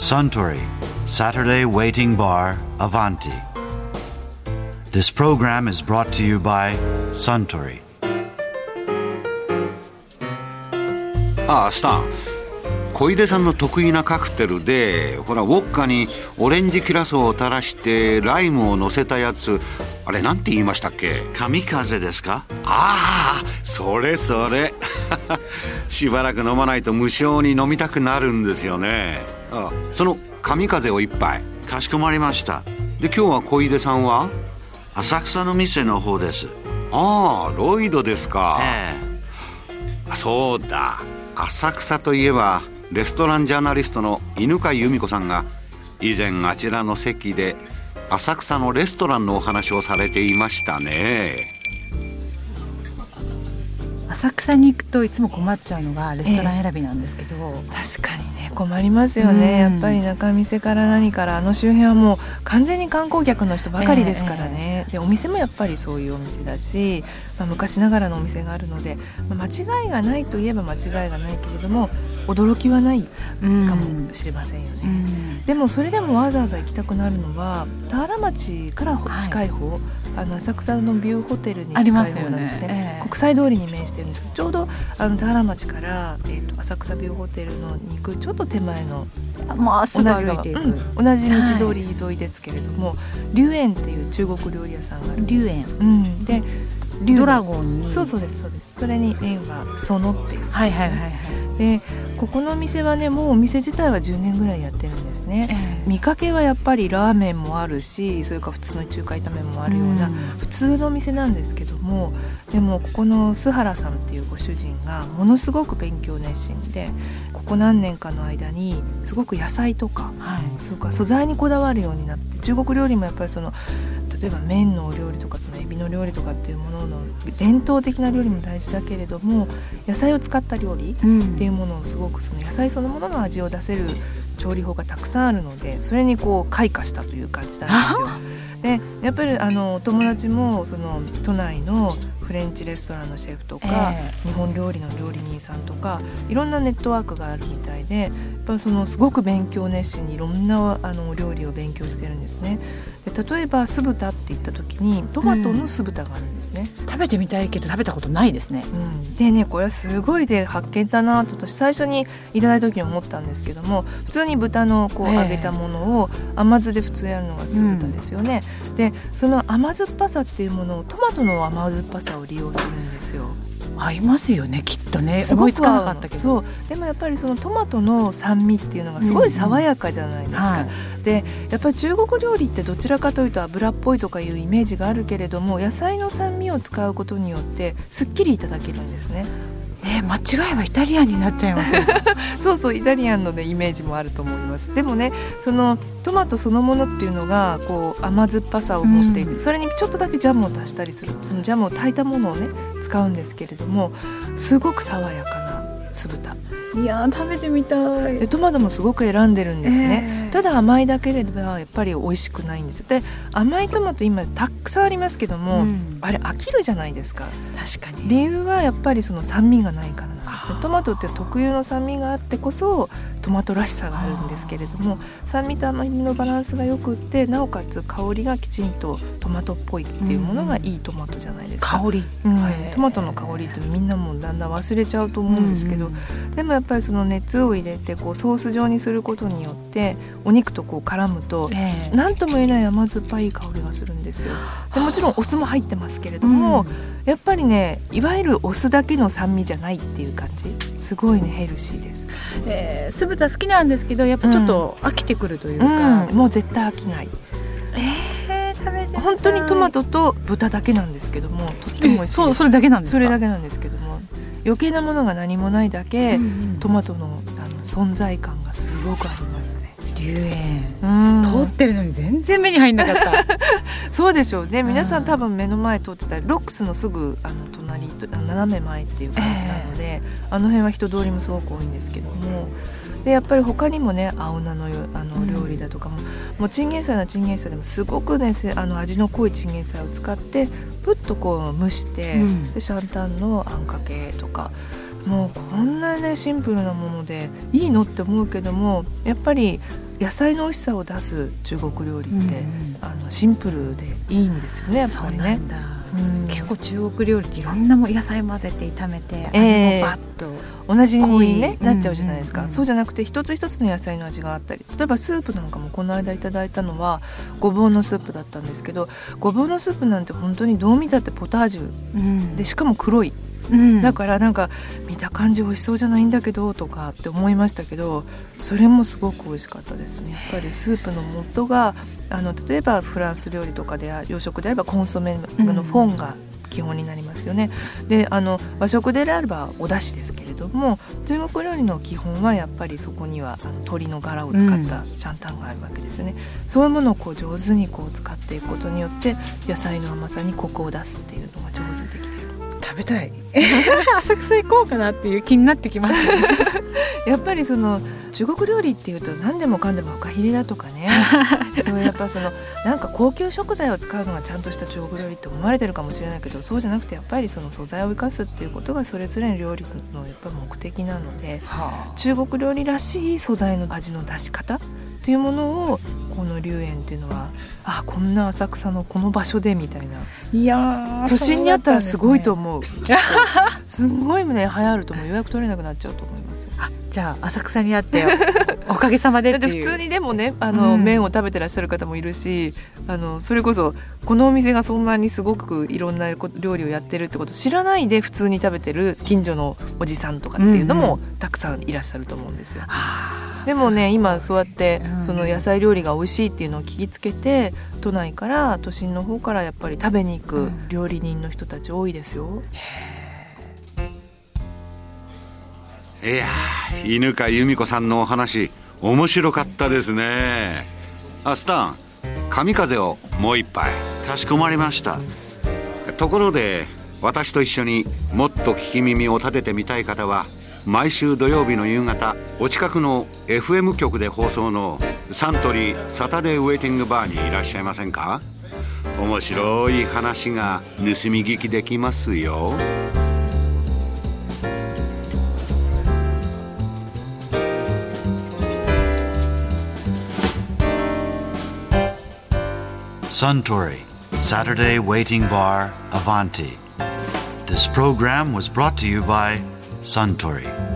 Suntory Saturday Waiting Bar Avanti. This program is brought to you by Suntory. ああスタン小出さんの得意なカクテルでほらウォッカにオレンジキラソーを垂らしてライムを乗せたやつあれなんて言いましたっけ？Kamikaze ですか？ああそれそれ。しばらく飲まないと無性に飲みたくなるんですよね。あその神風を一杯。かしこまりました。で今日は小出さんは？浅草の店の方です。ああロイドですか、え。あそうだ。浅草といえばレストランジャーナリストの犬飼由美子さんが以前あちらの席で浅草のレストランのお話をされていましたね。浅草に行くといつも困っちゃうのがレストラン選びなんですけど、確かにね困りますよね、うん。やっぱり中店から何からあの周辺はもう完全に観光客の人ばかりですからね、でお店もやっぱりそういうお店だし、まあ、昔ながらのお店があるので、まあ間違いがないといえば間違いがないけれども驚きはないうん。かもしれませんよね。うん。でもそれでもわざわざ行きたくなるのは田原町からはい。近い方、あの浅草のビューホテルに近い方なんですね。ええ。国際通りに面してるんですちょうどあの田原町から、えー、と浅草ビューホテルのに行くちょっと手前のあもう同じいていく、うん同じ道通り沿いですけれども、龍園っていう中国料理屋さんがあるんです。龍園。うん、で龍ドラゴンに。そうそうですそうです。それに縁はそのっていうね。はいはいはいはい、でここのお店はねもうお店自体は10年ぐらいやってるんですね、ええ。見かけはやっぱりラーメンもあるしそれから普通の中華炒めもあるような、うん。普通のお店なんですけどもでもここの須原さんっていうご主人がものすごく勉強熱心でここ何年かの間にすごく野菜とかはい。そうか素材にこだわるようになって中国料理もやっぱりその例えば麺のお料理とかそのエビの料理とかっていうものの伝統的な料理も大事だけれども野菜を使った料理うんっていうものをすごくその野菜そのものの味を出せる調理法がたくさんあるのでそれにこう開花したという感じなんですよ。でやっぱりあのお友達もその都内のフレンチレストランのシェフとか、え日本料理の料理人さんとかいろんなネットワークがあるみたいでやっぱりそのすごく勉強熱心にいろんなあのお料理を勉強してるんですね。で例えば酢豚って言った時にトマトの酢豚があるんですね。食べてみたいけど食べたことないですね。うん、でねこれはすごいで発見だなと私最初にいただいた時に思ったんですけども普通に豚のこうええ。揚げたものを甘酢で普通やるのが酢豚ですよね、でその甘酸っぱさっていうものをトマトの甘酸っぱさを利用するんですよ。合いますよねきっとね。すごく思いつかなかったけど。そう。でもやっぱりそのトマトの酸味っていうのがすごい爽やかじゃないですか、はい。でやっぱり中国料理ってどちらかというと油っぽいとかいうイメージがあるけれども野菜の酸味を使うことによってすっきりいただけるんですねね間違えばイタリアンになっちゃいますね そうそうイタリアンのねイメージもあると思います。でもねそのトマトそのものっていうのがこう甘酸っぱさを持っていて、うん。それにちょっとだけジャムを足したりする。そのジャムを炊いたものをね使うんですけれどもすごく爽やかな酢豚。いやー食べてみたい。でトマトもすごく選んでるんですね、ええただ甘いだければやっぱり美味しくないんですよ。で甘いトマト今たくさんありますけども、うん。あれ飽きるじゃないですか。確かに。理由はやっぱりその酸味がないからなんですね。トマトって特有の酸味があってこそトマトらしさがあるんですけれども酸味と甘みのバランスがよくってなおかつ香りがきちんとトマトっぽいっていうものがいいトマトじゃないですか、香り、うん。はい。トマトの香りってみんなもうだんだん忘れちゃうと思うんですけど、でもやっぱりその熱を入れてこうソース状にすることによってお肉とこう絡むとええ。何とも言えない甘酸っぱい香りがするんですよ。でもちろんお酢も入ってますけれども、やっぱりねいわゆるお酢だけの酸味じゃないっていう感じ。すごいねヘルシーです、えー酢豚好きなんですけどやっぱちょっと飽きてくるというか、うんもう絶対飽きない。えー食べて本当にトマトと豚だけなんですけどもとっても美味しそうそれだけなんですか？それだけなんですけども余計なものが何もないだけ、うんうん。トマトのあの存在感がすごくありますね。龍園。うん。通ってるのに全然目に入んなかった。そうでしょうね。皆さうんん多分目の前通ってたらロックスのすぐあの隣斜め前っていう感じなので、あの辺は人通りもすごく多いんですけども。でやっぱり他にもね青菜のよあの料理だとかも、もうチンゲン菜のチンゲン菜でもすごくねせあの味の濃いチンゲン菜を使ってプッとこう蒸して、うん。でシャンタンのあんかけとか。もうこんなねシンプルなものでいいのって思うけどもやっぱり野菜の美味しさを出す中国料理って、あのシンプルでいいんですよねやっぱりね。結構中国料理っていろんなも野菜混ぜて炒めて味え。えもバッと、同じに、ね、うんなっちゃうじゃないですか、うん。そうじゃなくて一つ一つの野菜の味があったり。例えばスープなんかもこの間いただいたのはごぼうのスープだったんですけどごぼうのスープなんて本当にどう見たってポタージュ。うん。でしかも黒いうんだからなんか見た感じ美味しそうじゃないんだけどとかって思いましたけどそれもすごく美味しかったですねやっぱりスープの素があの例えばフランス料理とかで洋食であればコンソメのフォンが基本になりますよね。であの和食であればお出汁ですけれども中国料理の基本はやっぱりそこには鶏の柄を使ったシャンタンがあるわけですよね。そういうものをこう上手にこう使っていくことによって野菜の甘さにコクを出すっていうのが上手できてる。食べたい。浅草行こうかなっていう気になってきますよね。やっぱりその中国料理っていうと何でもかんでもフカヒレだとかね。そういうやっぱそのなんか高級食材を使うのがちゃんとした中国料理って思われてるかもしれないけどそうじゃなくてやっぱりその素材を生かすっていうことがそれぞれの料理のやっぱ目的なので中国料理らしい素材の味の出し方っていうものをこの龍園っていうのはあこんな浅草のこの場所でみたいな。いやー都心にあったらすごいとう。思うきっとすんごいね流行るともう予約取れなくなっちゃうと思いますあじゃあ浅草にあって おかげさまでだって普通にでもねあの、うん。麺を食べてらっしゃる方もいるしあのそれこそこのお店がそんなにすごくいろんなこ料理をやってるってことを知らないで普通に食べてる近所のおじさんとかっていうのもたくさんいらっしゃると思うんですよ。あーでもね今そうやってうん。その野菜料理が美味しいっていうのを聞きつけて都内から都心の方からやっぱり食べに行くうん。料理人の人たち多いですよ。いやー犬飼由美子さんのお話面白かったですね。あスタン神風をもう一杯かしこまりました。ところで私と一緒にもっと聞き耳を立ててみたい方は毎週土曜日の夕方お近くの FM 局で放送のサントリーサタデーウェイティングバーにいらっしゃいませんか面白い話が盗み聞きできますよ Suntory Saturday Waiting Bar Avanti. This program was brought to you by Suntory.